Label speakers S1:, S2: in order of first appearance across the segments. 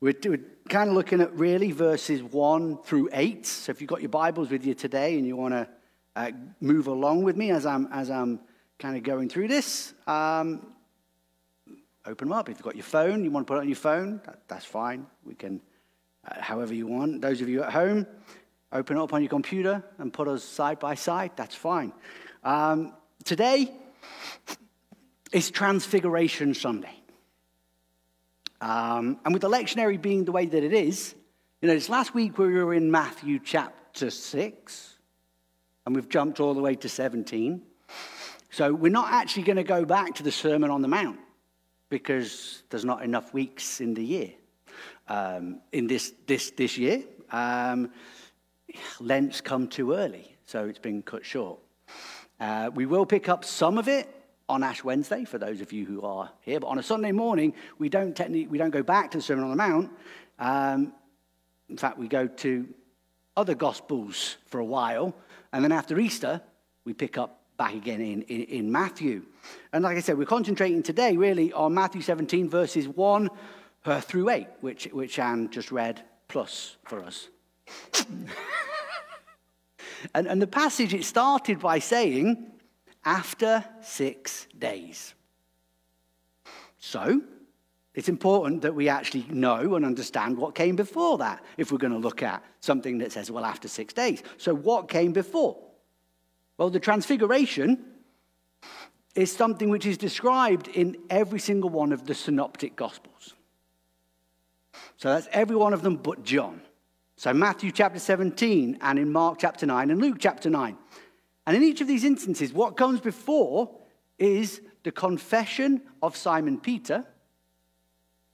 S1: We're, we're kind of looking at really verses 1 through 8. So if you've got your Bibles with you today and you want to uh, move along with me as I'm, as I'm kind of going through this, um, open them up. If you've got your phone, you want to put it on your phone, that, that's fine. We can, uh, however you want. Those of you at home, open it up on your computer and put us side by side, that's fine. Um, today is Transfiguration Sunday. Um, and with the lectionary being the way that it is, you know, this last week we were in Matthew chapter 6, and we've jumped all the way to 17. So we're not actually going to go back to the Sermon on the Mount because there's not enough weeks in the year. Um, in this, this, this year, um, Lent's come too early, so it's been cut short. Uh, we will pick up some of it on Ash Wednesday, for those of you who are here. But on a Sunday morning, we don't, technically, we don't go back to the Sermon on the Mount. Um, in fact, we go to other Gospels for a while. And then after Easter, we pick up back again in, in, in Matthew. And like I said, we're concentrating today really on Matthew 17, verses 1 uh, through 8, which, which Anne just read plus for us. and, and the passage, it started by saying, after six days. So, it's important that we actually know and understand what came before that if we're going to look at something that says, well, after six days. So, what came before? Well, the transfiguration is something which is described in every single one of the synoptic gospels. So, that's every one of them but John. So, Matthew chapter 17, and in Mark chapter 9, and Luke chapter 9. And in each of these instances, what comes before is the confession of Simon Peter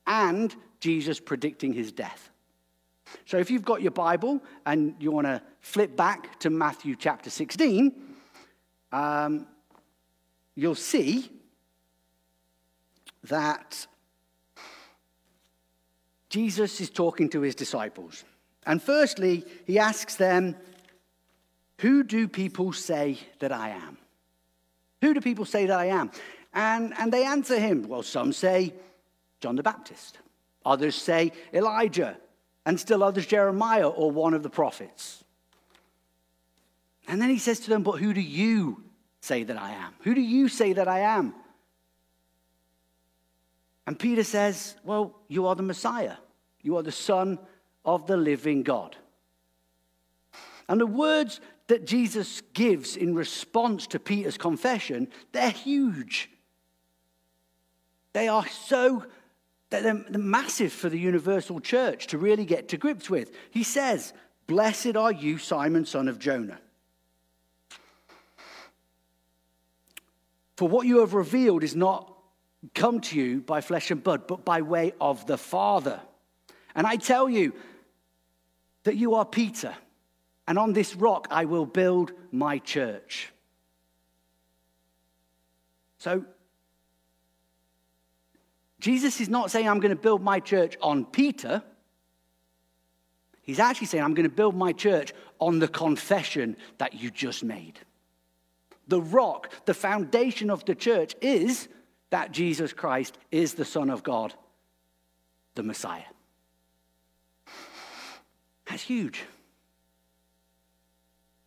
S1: and Jesus predicting his death. So if you've got your Bible and you want to flip back to Matthew chapter 16, um, you'll see that Jesus is talking to his disciples. And firstly, he asks them, who do people say that I am? Who do people say that I am? And, and they answer him. Well, some say John the Baptist, others say Elijah, and still others Jeremiah or one of the prophets. And then he says to them, But who do you say that I am? Who do you say that I am? And Peter says, Well, you are the Messiah. You are the Son of the living God. And the words that Jesus gives in response to Peter's confession, they're huge. They are so, they're, massive for the universal church to really get to grips with. He says, Blessed are you, Simon, son of Jonah. For what you have revealed is not come to you by flesh and blood, but by way of the Father. And I tell you that you are Peter and on this rock I will build my church. So, Jesus is not saying, I'm going to build my church on Peter. He's actually saying, I'm going to build my church on the confession that you just made. The rock, the foundation of the church is that Jesus Christ is the Son of God, the Messiah. That's huge.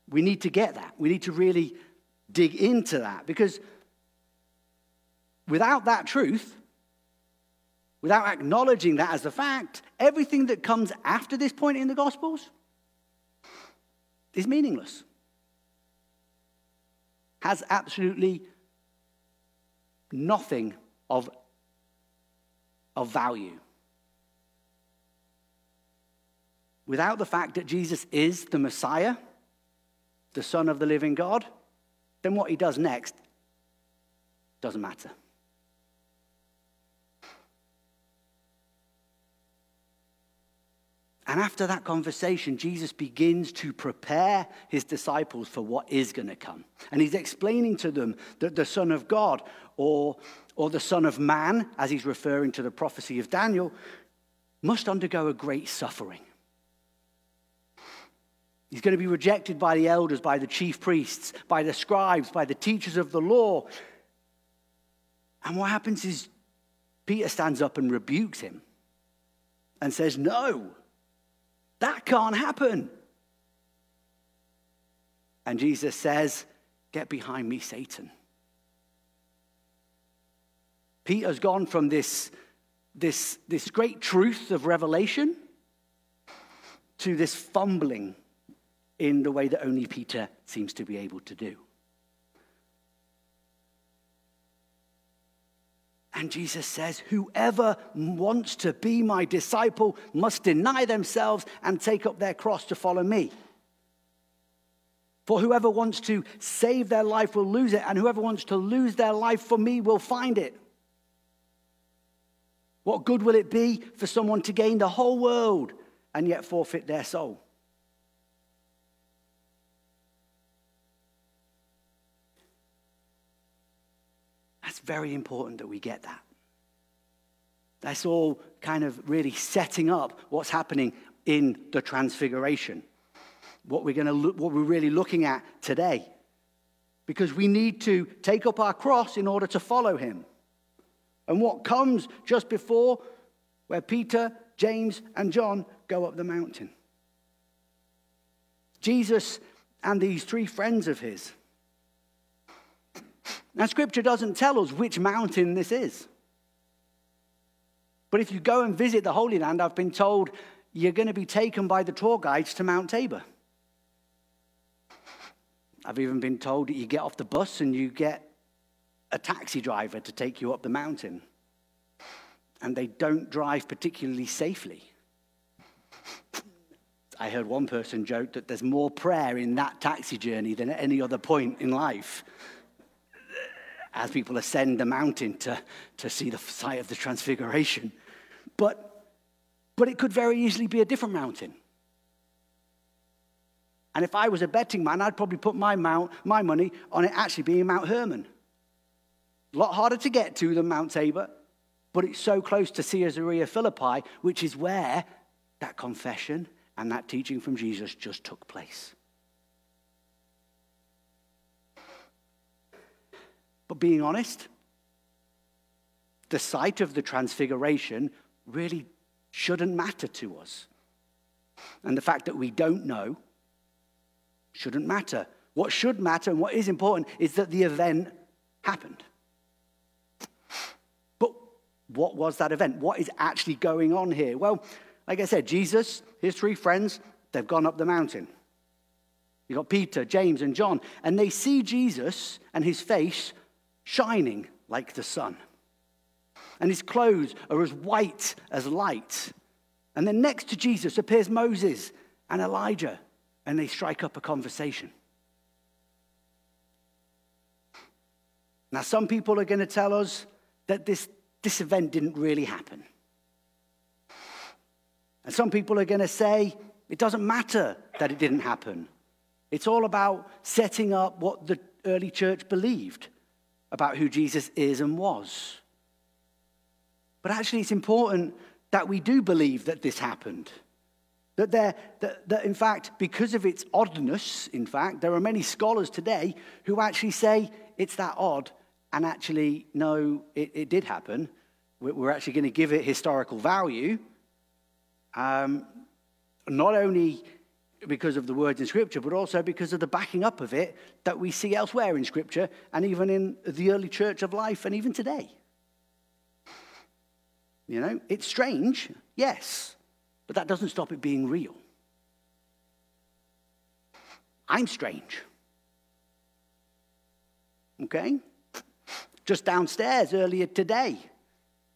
S1: We need to get that. We need to really dig into that because without that truth, without acknowledging that as a fact, everything that comes after this point in the Gospels is meaningless. Has absolutely nothing of, of value. Without the fact that Jesus is the Messiah, the Son of the living God, then what he does next doesn't matter. And after that conversation, Jesus begins to prepare his disciples for what is going to come. And he's explaining to them that the Son of God, or, or the Son of Man, as he's referring to the prophecy of Daniel, must undergo a great suffering. He's going to be rejected by the elders, by the chief priests, by the scribes, by the teachers of the law. And what happens is Peter stands up and rebukes him. and says, No, that can't happen. And Jesus says, Get behind me, Satan. Peter's gone from this, this, this great truth of revelation to this fumbling in the way that only Peter seems to be able to do. And Jesus says, Whoever wants to be my disciple must deny themselves and take up their cross to follow me. For whoever wants to save their life will lose it, and whoever wants to lose their life for me will find it. What good will it be for someone to gain the whole world and yet forfeit their soul? That's very important that we get that. That's all kind of really setting up what's happening in the transfiguration. What we're going to look, what we're really looking at today. Because we need to take up our cross in order to follow him. And what comes just before where Peter, James, and John go up the mountain. Jesus and these three friends of his now, scripture doesn't tell us which mountain this is. But if you go and visit the Holy Land, I've been told you're going to be taken by the tour guides to Mount Tabor. I've even been told that you get off the bus and you get a taxi driver to take you up the mountain. And they don't drive particularly safely. I heard one person joke that there's more prayer in that taxi journey than at any other point in life as people ascend the mountain to, to see the site of the transfiguration. But, but it could very easily be a different mountain. And if I was a betting man, I'd probably put my, mount, my money on it actually being Mount Hermon. A lot harder to get to than Mount Tabor, but it's so close to Caesarea Philippi, which is where that confession and that teaching from Jesus just took place. But being honest, the site of the transfiguration really shouldn't matter to us. And the fact that we don't know shouldn't matter. What should matter and what is important is that the event happened. But what was that event? What is actually going on here? Well, like I said, Jesus, his three friends, they've gone up the mountain. You've got Peter, James, and John, and they see Jesus and his face shining like the sun. And his clothes are as white as light. And then next to Jesus appears Moses and Elijah, and they strike up a conversation. Now, some people are going to tell us that this, this event didn't really happen. And some people are going to say it doesn't matter that it didn't happen. It's all about setting up what the early church believed about who Jesus is and was. But actually, it's important that we do believe that this happened. That, there, that, that, in fact, because of its oddness, in fact, there are many scholars today who actually say it's that odd and actually, no, it, it did happen. We're actually going to give it historical value. Um, not only because of the words in Scripture, but also because of the backing up of it that we see elsewhere in Scripture and even in the early church of life and even today. You know, it's strange, yes, but that doesn't stop it being real. I'm strange. Okay? Just downstairs earlier today,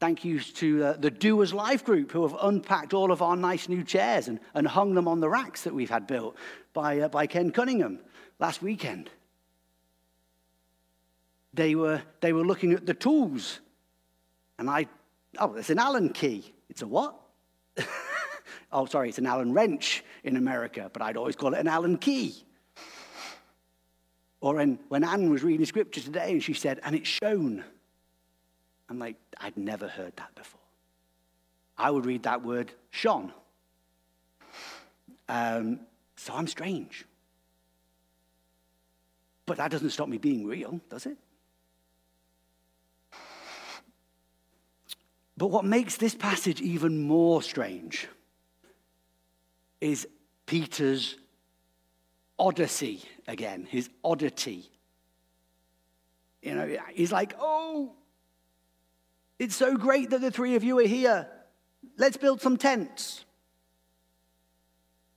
S1: Thank you to uh, the Doers Life Group who have unpacked all of our nice new chairs and, and hung them on the racks that we've had built by, uh, by Ken Cunningham last weekend. They were, they were looking at the tools. And I, oh, it's an Allen key. It's a what? oh, sorry, it's an Allen wrench in America, but I'd always call it an Allen key. Or when, when Anne was reading scripture today and she said, and it's shown. I'm like, I'd never heard that before. I would read that word shone. Um, so I'm strange. But that doesn't stop me being real, does it? But what makes this passage even more strange is Peter's odyssey again, his oddity. You know, he's like, oh, it's so great that the three of you are here. Let's build some tents.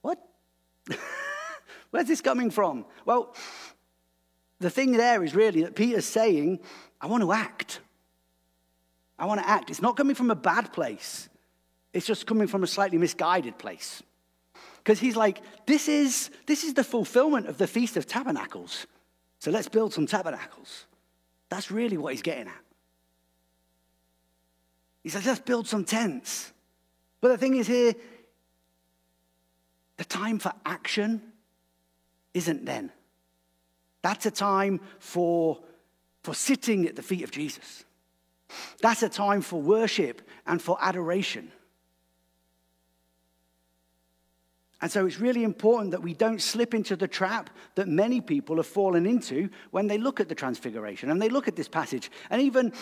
S1: What? Where's this coming from? Well, the thing there is really that Peter's saying, I want to act. I want to act. It's not coming from a bad place, it's just coming from a slightly misguided place. Because he's like, this is, this is the fulfillment of the Feast of Tabernacles. So let's build some tabernacles. That's really what he's getting at. He says, let's build some tents. But the thing is here, the time for action isn't then. That's a time for, for sitting at the feet of Jesus. That's a time for worship and for adoration. And so it's really important that we don't slip into the trap that many people have fallen into when they look at the Transfiguration and they look at this passage. And even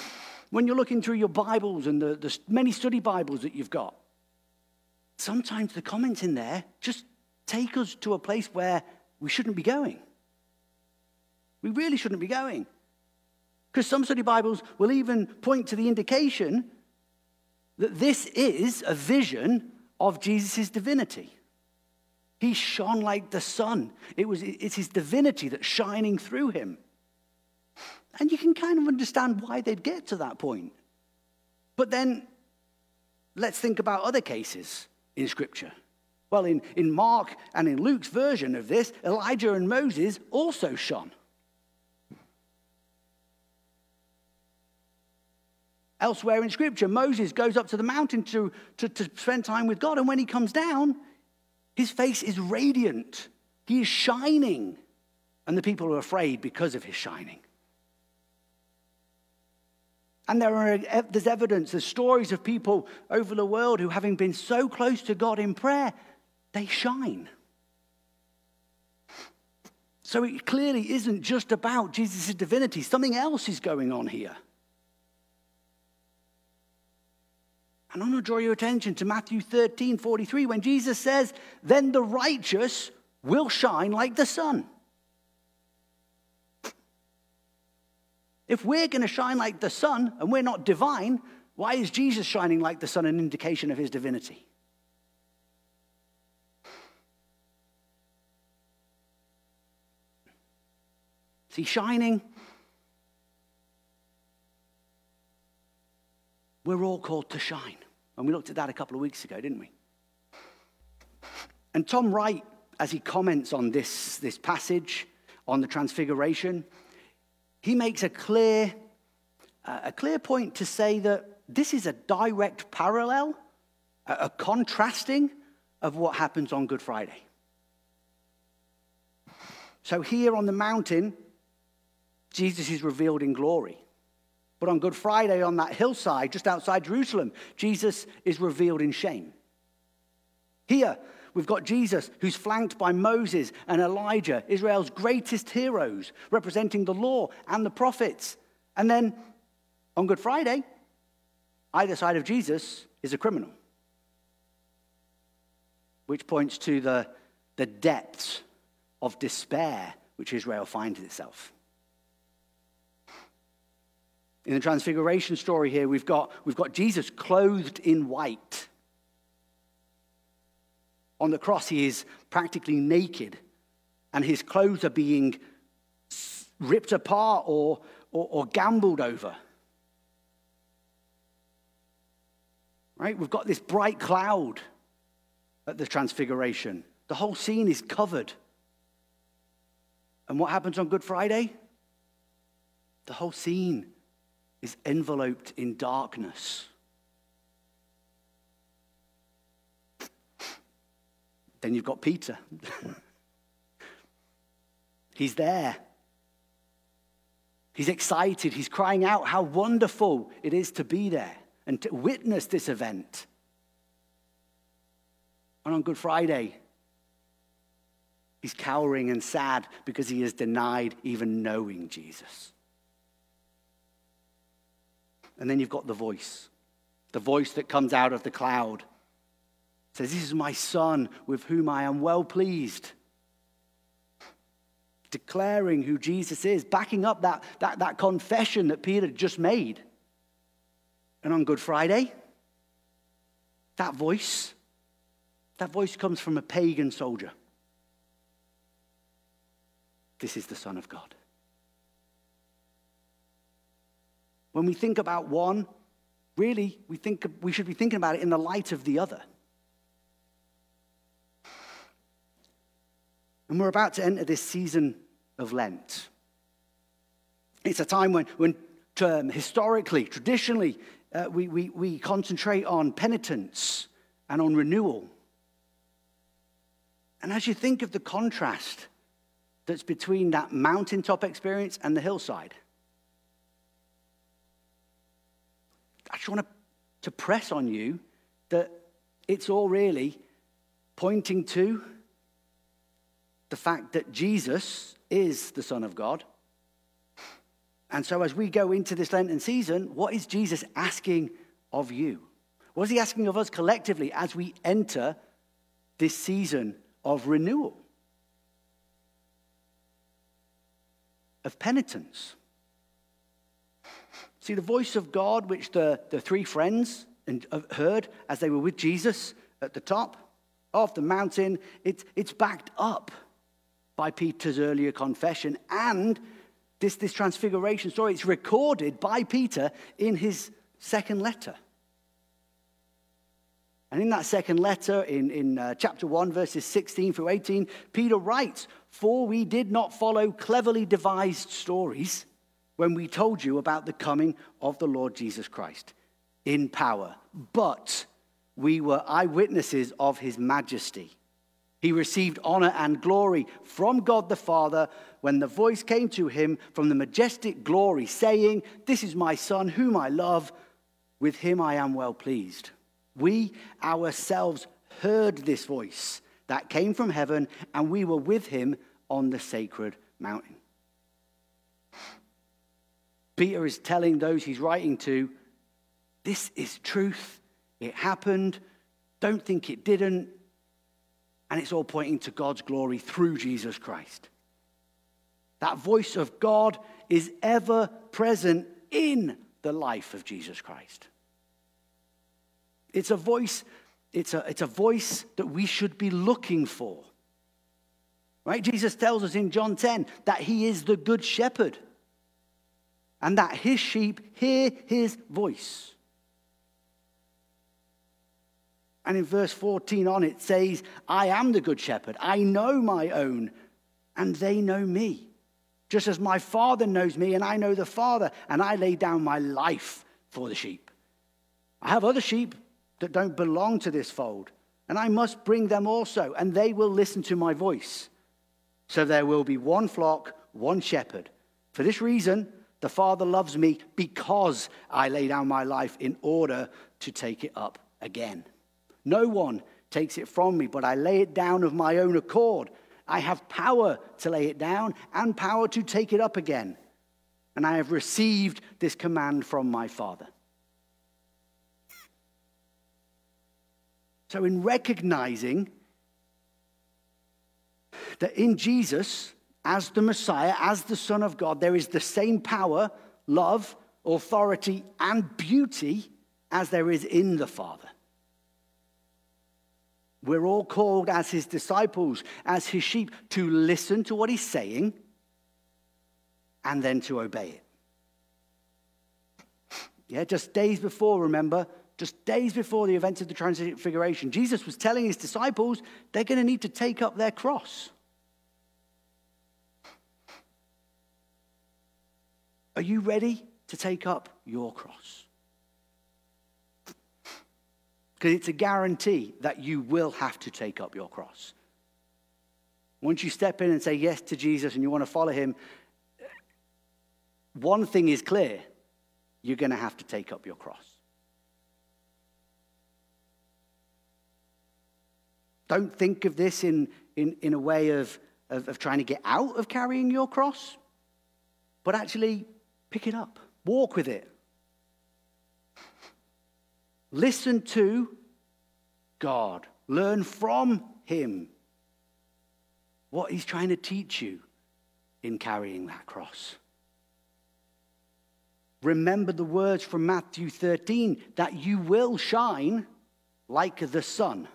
S1: when you're looking through your Bibles and the, the many study Bibles that you've got, sometimes the comments in there just take us to a place where we shouldn't be going. We really shouldn't be going. Because some study Bibles will even point to the indication that this is a vision of Jesus' divinity. He shone like the sun. It was, it's his divinity that's shining through him. And you can kind of understand why they'd get to that point. But then let's think about other cases in Scripture. Well, in, in Mark and in Luke's version of this, Elijah and Moses also shone. Elsewhere in Scripture, Moses goes up to the mountain to, to, to spend time with God, and when he comes down, his face is radiant. He is shining. And the people are afraid because of his shining. And there are, eh, there's evidence, there's stories of people over the world who, having been so close to God in prayer, they shine. So it clearly isn't just about Jesus' divinity, something else is going on here. And I want to draw your attention to Matthew 13 43 when Jesus says, Then the righteous will shine like the sun. If we're going to shine like the sun and we're not divine, why is Jesus shining like the sun an indication of his divinity? See, shining We're all called to shine. And we looked at that a couple of weeks ago, didn't we? And Tom Wright, as he comments on this, this passage on the transfiguration, he makes a clear, a clear point to say that this is a direct parallel, a contrasting of what happens on Good Friday. So here on the mountain, Jesus is revealed in glory. But on Good Friday, on that hillside just outside Jerusalem, Jesus is revealed in shame. Here, we've got Jesus who's flanked by Moses and Elijah, Israel's greatest heroes, representing the law and the prophets. And then on Good Friday, either side of Jesus is a criminal, which points to the, the depths of despair which Israel finds itself. In the transfiguration story here, we've got, we've got Jesus clothed in white. On the cross, he is practically naked, and his clothes are being ripped apart or, or, or gambled over. Right? We've got this bright cloud at the transfiguration. The whole scene is covered. And what happens on Good Friday? The whole scene is enveloped in darkness. Then you've got Peter. He's there. He's excited. He's crying out how wonderful it is to be there and to witness this event. And on Good Friday, he's cowering and sad because he has denied even knowing Jesus. And then you've got the voice. the voice that comes out of the cloud says, This is my son with whom I am well pleased. Declaring who Jesus is, backing up that, that, that confession that Peter just made. And on Good Friday, that voice, that voice comes from a pagan soldier. This is the Son of God. When we think about one, really, we, think, we should be thinking about it in the light of the other. And we're about to enter this season of Lent. It's a time when, when um, historically, traditionally, uh, we, we, we concentrate on penitence and on renewal. And as you think of the contrast that's between that mountaintop experience and the hillside, I just want to, to press on you that it's all really pointing to the fact that Jesus is the Son of God. And so, as we go into this Lenten season, what is Jesus asking of you? What is he asking of us collectively as we enter this season of renewal, of penitence? See, the voice of God, which the, the three friends uh, heard as they were with Jesus at the top of the mountain, it's, it's backed up by Peter's earlier confession and this, this transfiguration story. It's recorded by Peter in his second letter. And in that second letter, in, in uh, chapter 1, verses 16 through 18, Peter writes, For we did not follow cleverly devised stories when we told you about the coming of the Lord Jesus Christ in power, but we were eyewitnesses of his majesty. He received honor and glory from God the Father when the voice came to him from the majestic glory, saying, This is my Son, whom I love. With him I am well pleased. We ourselves heard this voice that came from heaven, and we were with him on the sacred mountain. Peter is telling those he's writing to, This is truth. It happened. Don't think it didn't and it's all pointing to God's glory through Jesus Christ. That voice of God is ever present in the life of Jesus Christ. It's a voice, it's a, it's a voice that we should be looking for. Right? Jesus tells us in John 10 that he is the good shepherd and that his sheep hear his voice. And in verse 14 on, it says, I am the good shepherd. I know my own, and they know me. Just as my Father knows me, and I know the Father, and I lay down my life for the sheep. I have other sheep that don't belong to this fold, and I must bring them also, and they will listen to my voice. So there will be one flock, one shepherd. For this reason, the Father loves me because I lay down my life in order to take it up again. No one takes it from me, but I lay it down of my own accord. I have power to lay it down and power to take it up again. And I have received this command from my Father. So, in recognizing that in Jesus, as the Messiah, as the Son of God, there is the same power, love, authority, and beauty as there is in the Father. We're all called as his disciples, as his sheep, to listen to what he's saying and then to obey it. Yeah, just days before, remember, just days before the events of the Transfiguration, Jesus was telling his disciples they're going to need to take up their cross. Are you ready to take up your cross? Because it's a guarantee that you will have to take up your cross. Once you step in and say yes to Jesus and you want to follow him, one thing is clear you're going to have to take up your cross. Don't think of this in, in, in a way of, of, of trying to get out of carrying your cross, but actually pick it up, walk with it, Listen to God. Learn from Him what He's trying to teach you in carrying that cross. Remember the words from Matthew 13 that you will shine like the sun.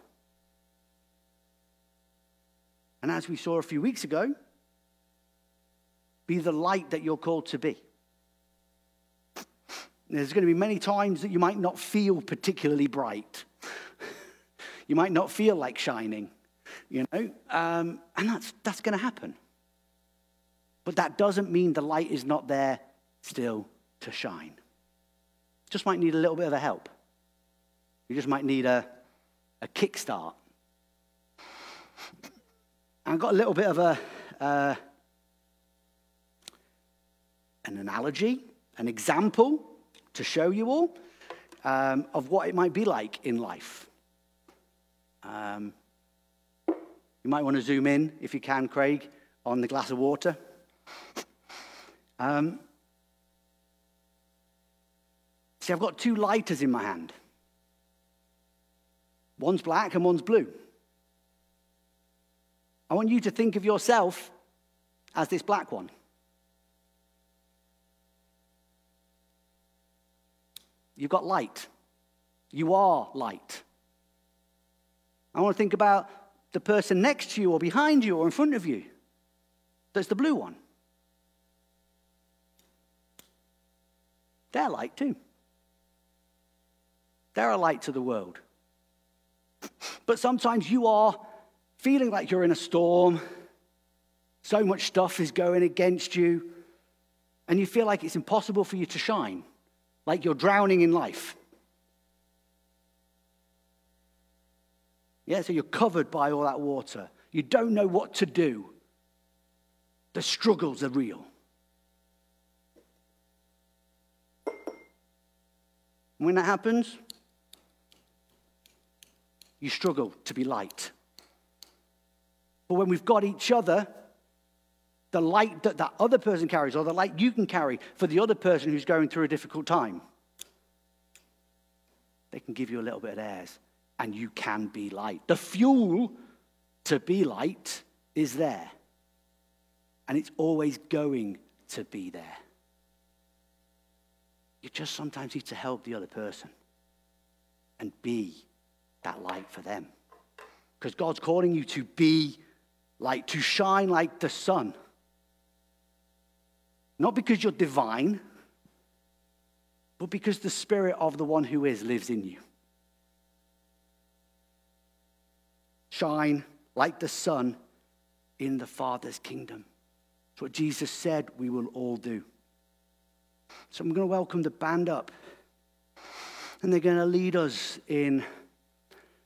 S1: And as we saw a few weeks ago, be the light that you're called to be. There's going to be many times that you might not feel particularly bright. you might not feel like shining, you know, um, and that's, that's going to happen. But that doesn't mean the light is not there still to shine. Just might need a little bit of a help. You just might need a, a kickstart. I've got a little bit of a, uh, an analogy, an example to show you all um, of what it might be like in life. Um, you might want to zoom in, if you can, Craig, on the glass of water. Um, see, I've got two lighters in my hand. One's black and one's blue. I want you to think of yourself as this black one. You've got light. You are light. I want to think about the person next to you or behind you or in front of you. That's the blue one. They're light too. They're a light to the world. But sometimes you are feeling like you're in a storm, so much stuff is going against you, and you feel like it's impossible for you to shine, like you're drowning in life. Yeah, so you're covered by all that water. You don't know what to do. The struggles are real. when that happens, you struggle to be light. But when we've got each other, the light that that other person carries, or the light you can carry for the other person who's going through a difficult time, they can give you a little bit of theirs, and you can be light. The fuel to be light is there, and it's always going to be there. You just sometimes need to help the other person and be that light for them. Because God's calling you to be light, to shine like the sun. Not because you're divine, but because the spirit of the one who is lives in you. Shine like the sun in the Father's kingdom. That's what Jesus said we will all do. So I'm going to welcome the band up. And they're going to lead us in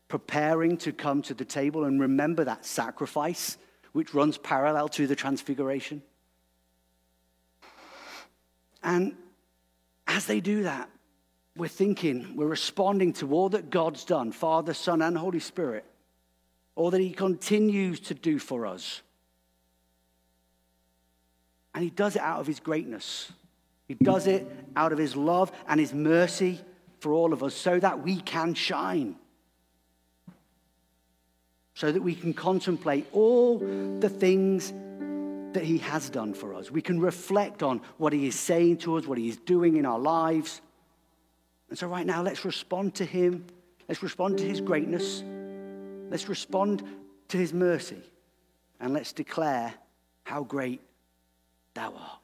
S1: preparing to come to the table and remember that sacrifice which runs parallel to the transfiguration. And as they do that, we're thinking, we're responding to all that God's done Father, Son, and Holy Spirit, all that He continues to do for us. And He does it out of His greatness, He does it out of His love and His mercy for all of us so that we can shine so that we can contemplate all the things that He has done for us. We can reflect on what He is saying to us, what He is doing in our lives. And so, right now, let's respond to Him. Let's respond to His greatness. Let's respond to His mercy. And let's declare how great Thou art.